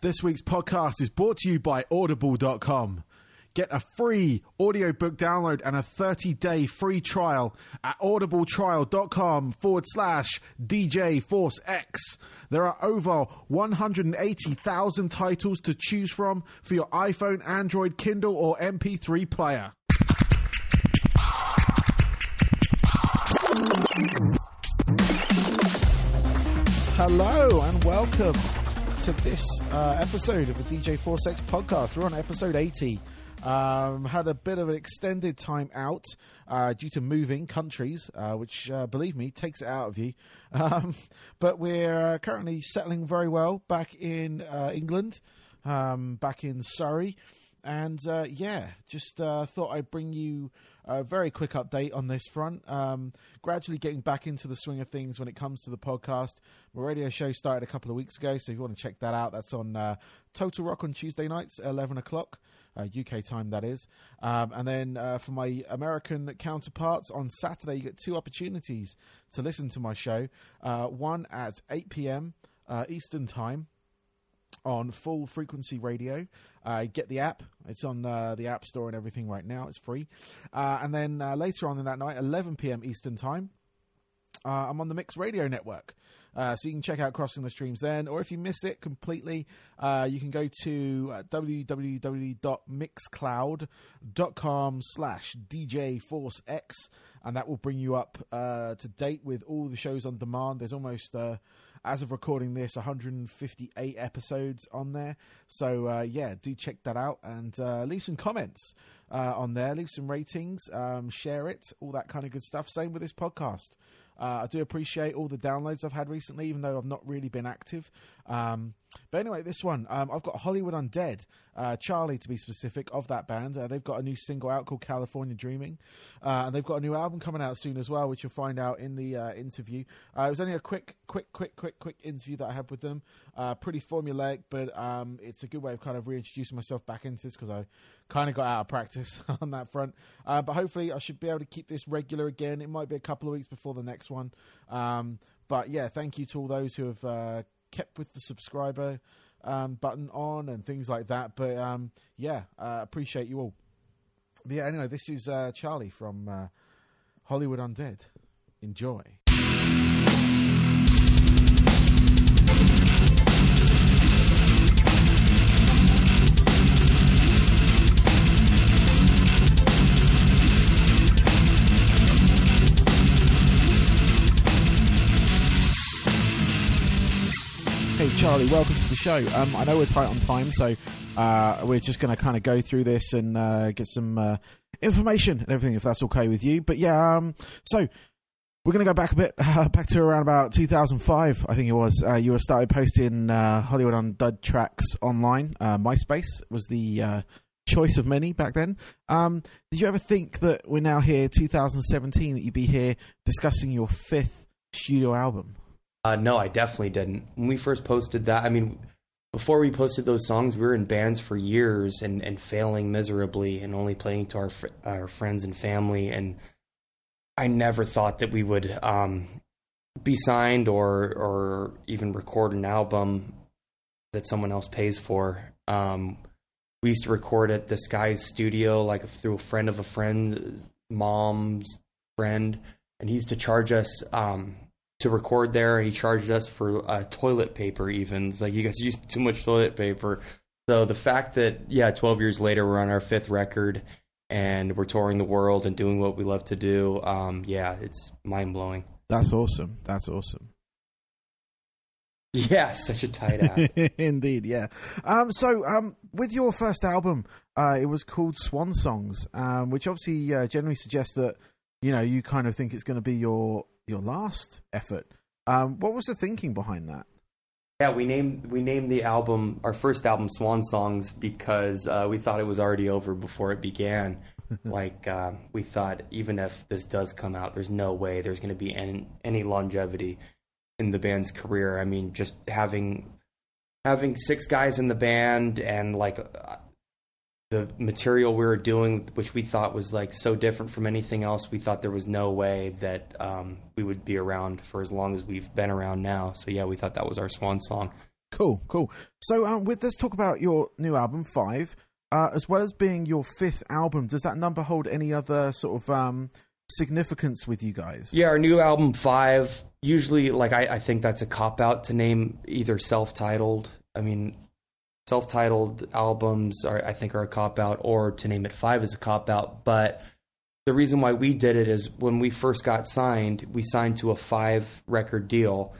This week's podcast is brought to you by Audible.com. Get a free audiobook download and a 30 day free trial at audibletrial.com forward slash DJ Force X. There are over 180,000 titles to choose from for your iPhone, Android, Kindle, or MP3 player. Hello and welcome to this uh, episode of the DJ Force X podcast. We're on episode 80. Um, had a bit of an extended time out uh, due to moving countries, uh, which, uh, believe me, takes it out of you. Um, but we're uh, currently settling very well back in uh, England, um, back in Surrey. And yeah, just thought I'd bring you a very quick update on this front. Um, gradually getting back into the swing of things when it comes to the podcast. My radio show started a couple of weeks ago, so if you want to check that out, that's on uh, Total Rock on Tuesday nights, 11 o'clock. Uh, UK time, that is. Um, and then uh, for my American counterparts, on Saturday, you get two opportunities to listen to my show. Uh, one at 8 p.m. Uh, Eastern Time, on full frequency radio. Uh, get the app; it's on uh, the App Store and everything right now. It's free. Uh, and then uh, later on in that night, 11 p.m. Eastern time, uh, I'm on the Mix Radio Network. Uh, so you can check out Crossing the Streams then, or if you miss it completely, you can go to www.mixcloud.com slash djforcex, and that will bring you up to date with all the shows on demand. There's almost as of recording this, 158 episodes on there. So uh, yeah, do check that out and uh, leave some comments uh, on there. Leave some ratings, um, share it, all that kind of good stuff. Same with this podcast. Uh, I do appreciate all the downloads I've had recently, even though I've not really been active. Um, but anyway, this one, um, I've got Hollywood Undead, uh, Charlie to be specific, of that band. Uh, they've got a new single out called California Dreaming. Uh, and they've got a new album coming out soon as well, which you'll find out in the uh, interview. Uh, it was only a quick, quick, quick, quick, quick interview that I had with them. Uh, pretty formulaic, but um, it's a good way of kind of reintroducing myself back into this because I kind of got out of practice on that front. but hopefully, I should be able to keep this regular again. It might be a couple of weeks before the next one. Um, but yeah, thank you to all those who have kept with the subscriber um, button on and things like that. But um, yeah, uh, appreciate you all. But yeah, anyway, this is uh, Charlie from uh, Hollywood Undead. Enjoy. Charlie, welcome to the show. Um, I know we're tight on time, so uh, we're just going to kind of go through this and uh, get some uh, information and everything, if that's okay with you. But yeah, um, so we're going to go back a bit, back to around about 2005, I think it was. Uh, you were started posting uh, Hollywood Undead tracks online. Uh, MySpace was the choice of many back then. Um, did you ever think that we're now here, 2017, that you'd be here discussing your fifth studio album? Uh, no, I definitely didn't. When we first posted that, I mean, before we posted those songs, we were in bands for years and, and failing miserably and only playing to our fr- our friends and family. And I never thought that we would um, be signed or or even record an album that someone else pays for. Um, we used to record at this guy's studio, like through a friend of a friend, mom's friend, and he used to charge us. Um, to record there, he charged us for uh, toilet paper. Even it's like you guys use too much toilet paper. So the fact that yeah, 12 years later we're on our fifth record and we're touring the world and doing what we love to do, um, yeah, it's mind blowing. That's awesome. That's awesome. Yeah, such a tight ass. Indeed, yeah. Um, so, um, with your first album, uh, it was called Swan Songs, um, which obviously uh, generally suggests that you know you kind of think it's going to be your your last effort. Um, what was the thinking behind that? Yeah, we named we named the album our first album Swan Songs because uh, we thought it was already over before it began. like uh, we thought, even if this does come out, there's no way there's going to be any, any longevity in the band's career. I mean, just having having six guys in the band and like the material we were doing, which we thought was like so different from anything else, we thought there was no way that um, we would be around for as long as we've been around now. So yeah, we thought that was our swan song. Cool, cool. So, um, with let's talk about your new album, Five. Uh, as well as being your fifth album, does that number hold any other sort of um, significance with you guys? Yeah, our new album Five. Usually, like I, I think that's a cop out to name either self-titled. I mean, self-titled albums are I think are a cop out, or to name it Five is a cop out. But the reason why we did it is when we first got signed, we signed to a five record deal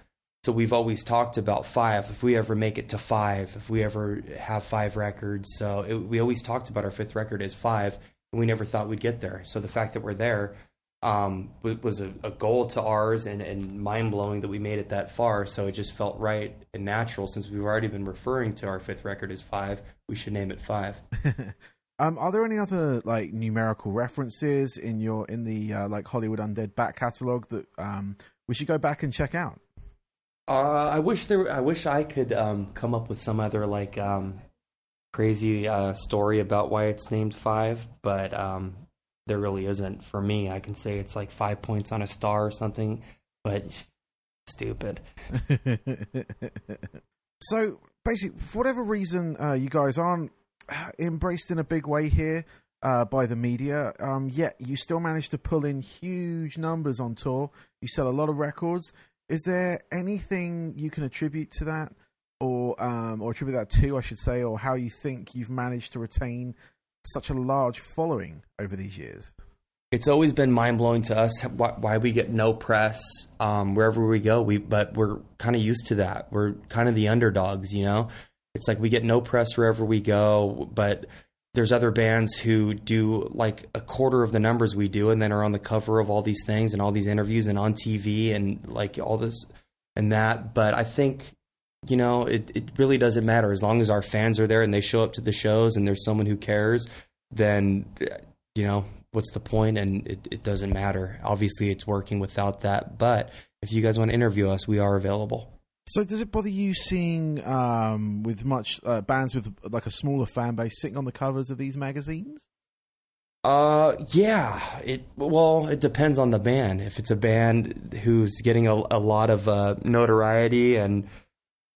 so we've always talked about five. If we ever make it to five, if we ever have five records, so it, we always talked about our fifth record as five, and we never thought we'd get there. So the fact that we're there um, was a, a, goal to ours, and, and mind blowing that we made it that far. So it just felt right and natural since we've already been referring to our fifth record as five. We should name it five. Um, are there any other like numerical references in your in the uh, like Hollywood Undead back catalog that um, we should go back and check out? Uh, I wish there. I wish I could um, come up with some other like um, crazy uh, story about why it's named five, but um, there really isn't. For me, I can say it's like five points on a star or something, but stupid. so basically, for whatever reason, uh, you guys aren't embraced in a big way here uh, by the media. Um, yet you still manage to pull in huge numbers on tour. You sell a lot of records. Is there anything you can attribute to that, or um, or attribute that to, I should say, or how you think you've managed to retain such a large following over these years? It's always been mind blowing to us why we get no press um, wherever we go. We but we're kind of used to that. We're kind of the underdogs, you know. It's like we get no press wherever we go, but there's other bands who do like a quarter of the numbers we do and then are on the cover of all these things and all these interviews and on TV and like all this and that. But I think, you know, it, it really doesn't matter. As long as our fans are there and they show up to the shows and there's someone who cares, then, you know, what's the point? And it, it doesn't matter. Obviously, it's working without that. But if you guys want to interview us, we are available. So does it bother you seeing um, with much uh, bands with like a smaller fan base sitting on the covers of these magazines? Uh, yeah. It well, it depends on the band. If it's a band who's getting a, a lot of uh, notoriety and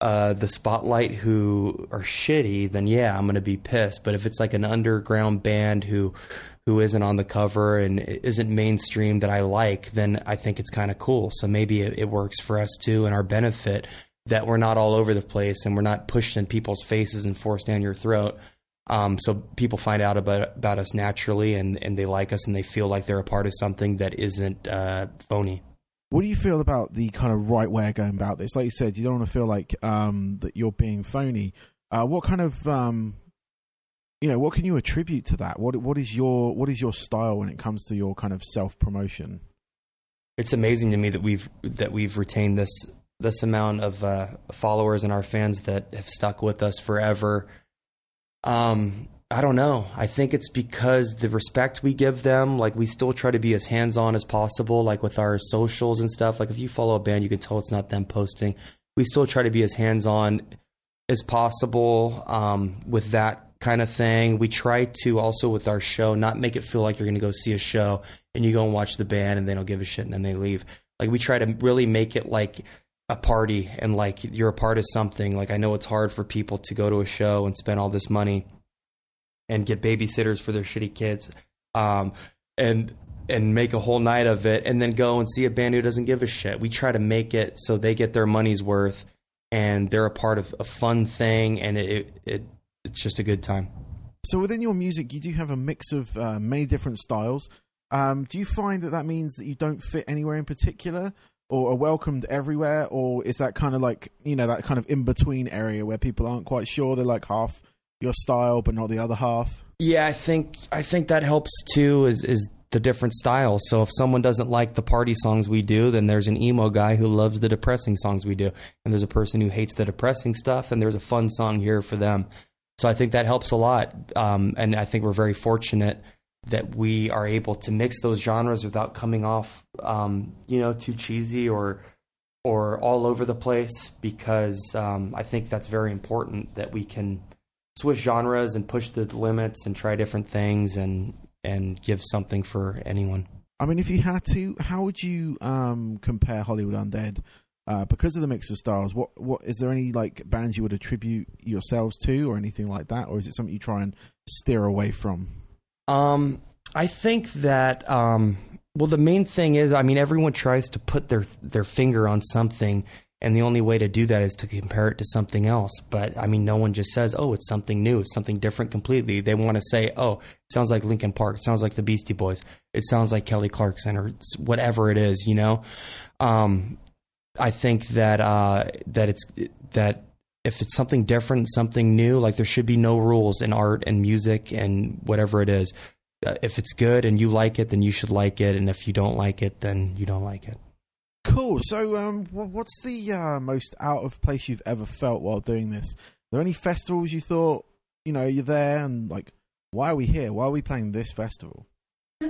uh, the spotlight who are shitty, then yeah, I'm gonna be pissed. But if it's like an underground band who who isn't on the cover and isn't mainstream that I like, then I think it's kind of cool. So maybe it, it, works for us too and our benefit that we're not all over the place and we're not pushed in people's faces and forced down your throat. Um, so people find out about about us naturally and, and they like us and they feel like they're a part of something that isn't uh, phony. What do you feel about the kind of right way of going about this? Like you said, you don't want to feel like um, that you're being phony. Uh, what kind of um, you know what can you attribute to that what what is your what is your style when it comes to your kind of self promotion it's amazing to me that we've that we've retained this this amount of uh, followers and our fans that have stuck with us forever um i don't know i think it's because the respect we give them like we still try to be as hands on as possible like with our socials and stuff like if you follow a band you can tell it's not them posting we still try to be as hands on as possible um, with that kind of thing. We try to also with our show not make it feel like you're going to go see a show and you go and watch the band and they don't give a shit and then they leave. Like we try to really make it like a party and like you're a part of something. Like I know it's hard for people to go to a show and spend all this money and get babysitters for their shitty kids. Um, and and make a whole night of it and then go and see a band who doesn't give a shit. We try to make it so they get their money's worth and they're a part of a fun thing and it, it it's just a good time. So within your music, you do have a mix of uh, many different styles. Um, do you find that that means that you don't fit anywhere in particular, or are welcomed everywhere, or is that kind of like you know that kind of in between area where people aren't quite sure they're like half your style but not the other half? Yeah, I think I think that helps too. Is is the different styles. So if someone doesn't like the party songs we do, then there's an emo guy who loves the depressing songs we do, and there's a person who hates the depressing stuff, and there's a fun song here for them. So I think that helps a lot. Um, and I think we're very fortunate that we are able to mix those genres without coming off, um, you know, too cheesy or or all over the place. Because um, I think that's very important that we can switch genres and push the limits and try different things and and give something for anyone. I mean, if you had to, how would you um, compare Hollywood Undead uh, because of the mix of styles. What what is there any like bands you would attribute yourselves to, or anything like that, or is it something you try and steer away from? Um, I think that um, well, the main thing is, I mean, everyone tries to put their their finger on something, and the only way to do that is to compare it to something else. But I mean, no one just says, "Oh, it's something new, it's something different completely." They want to say, "Oh, it sounds like Linkin Park, it sounds like the Beastie Boys, it sounds like Kelly Clarkson, or whatever it is," you know. Um, I think that uh, that it's that if it's something different, something new, like there should be no rules in art and music and whatever it is. Uh, if it's good and you like it, then you should like it, and if you don't like it, then you don't like it. Cool. So, um, what's the uh, most out of place you've ever felt while doing this? Are there any festivals you thought, you know, you're there and like, why are we here? Why are we playing this festival?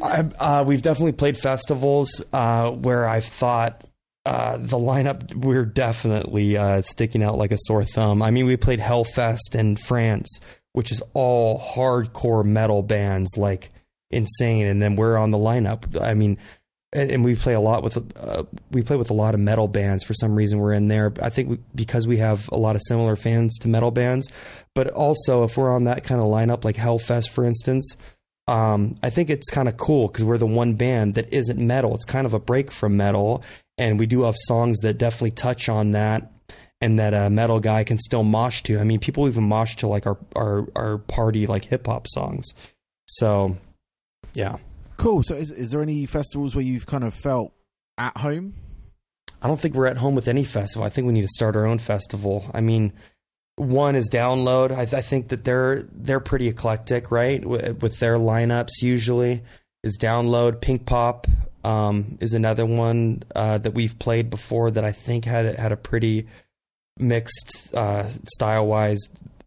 I, uh, we've definitely played festivals uh, where I've thought uh, the lineup we're definitely uh, sticking out like a sore thumb. I mean, we played Hellfest in France, which is all hardcore metal bands like insane, and then we're on the lineup. I mean, and, and we play a lot with uh, we play with a lot of metal bands. For some reason, we're in there. I think we, because we have a lot of similar fans to metal bands, but also if we're on that kind of lineup, like Hellfest, for instance. Um, I think it's kind of cool because we're the one band that isn't metal. It's kind of a break from metal, and we do have songs that definitely touch on that and that a metal guy can still mosh to. I mean, people even mosh to like our our, our party like hip hop songs. So yeah. Cool. So, is, is there any festivals where you've kind of felt at home? I don't think we're at home with any festival. I think we need to start our own festival. I mean, one is Download. I, th- I think that they're they're pretty eclectic, right? W- with their lineups usually is Download. Pinkpop um, is another one uh, that we've played before that I think had had a pretty mixed uh, style wise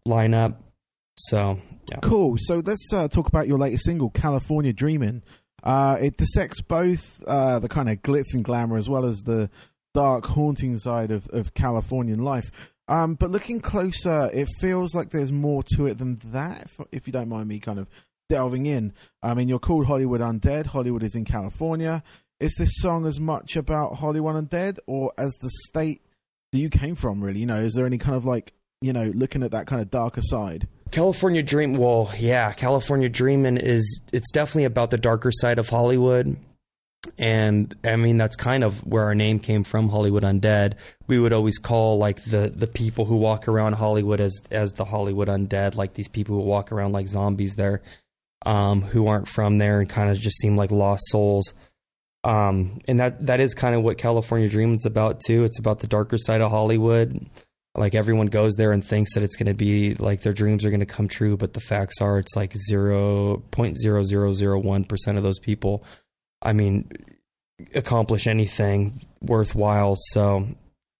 lineup. So yeah. Cool. So let's uh, talk about your latest single, California Dreaming. Uh, it dissects both uh, the kind of glitz and glamour as well as the dark, haunting side of, of Californian life. Um, but looking closer, it feels like there's more to it than that, if, if, you don't mind me kind of delving in. I mean, you're called Hollywood Undead. Hollywood is in California. Is this song as much about Hollywood Undead or as the state that you came from, really? You know, is there any kind of like, you know, looking at that kind of darker side? California Dream. Well, yeah, California Dreaming is it's definitely about the darker side of Hollywood, and I mean that's kind of where our name came from, Hollywood Undead. We would always call like the the people who walk around Hollywood as as the Hollywood Undead, like these people who walk around like zombies there, um, who aren't from there and kind of just seem like lost souls. Um, and that that is kind of what California Dream Dreaming's about too. It's about the darker side of Hollywood like everyone goes there and thinks that it's going to be like their dreams are going to come true, but the facts are it's like zero point zero zero zero one percent of those people, I mean, accomplish anything worthwhile. So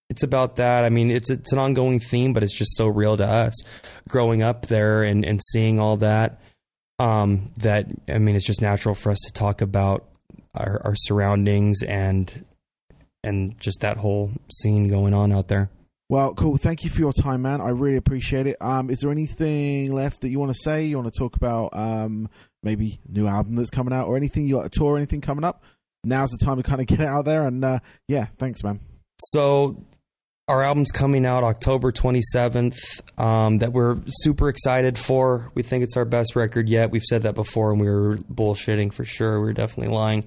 it's about that. I mean, it's it's an ongoing theme, but it's just so real to us growing up there and and seeing all that. Um, that I mean, it's just natural for us to talk about our, our surroundings and and just that whole scene going on out there. Well, cool. Thank you for your time, man. I really appreciate it. Um, is there anything left that you want to say? You want to talk about um, maybe new album that's coming out, or anything you got a tour, or anything coming up? Now's the time to kind of get it out there. And uh, yeah, thanks, man. So our album's coming out October 27th. Um, that we're super excited for. We think it's our best record yet. We've said that before, and we were bullshitting for sure. We are definitely lying.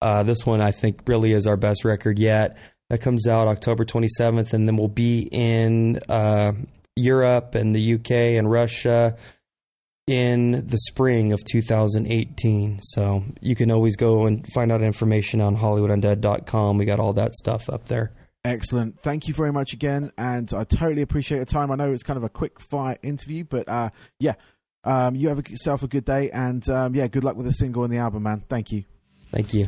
Uh, this one, I think, really is our best record yet that comes out October 27th, and then we'll be in uh, Europe and the UK and Russia in the spring of 2018. So you can always go and find out information on HollywoodUndead.com. We got all that stuff up there. Excellent. Thank you very much again, and I totally appreciate your time. I know it's kind of a quick fire interview, but uh, yeah, um, you have yourself a good day, and um, yeah, good luck with the single and the album, man. Thank you. Thank you.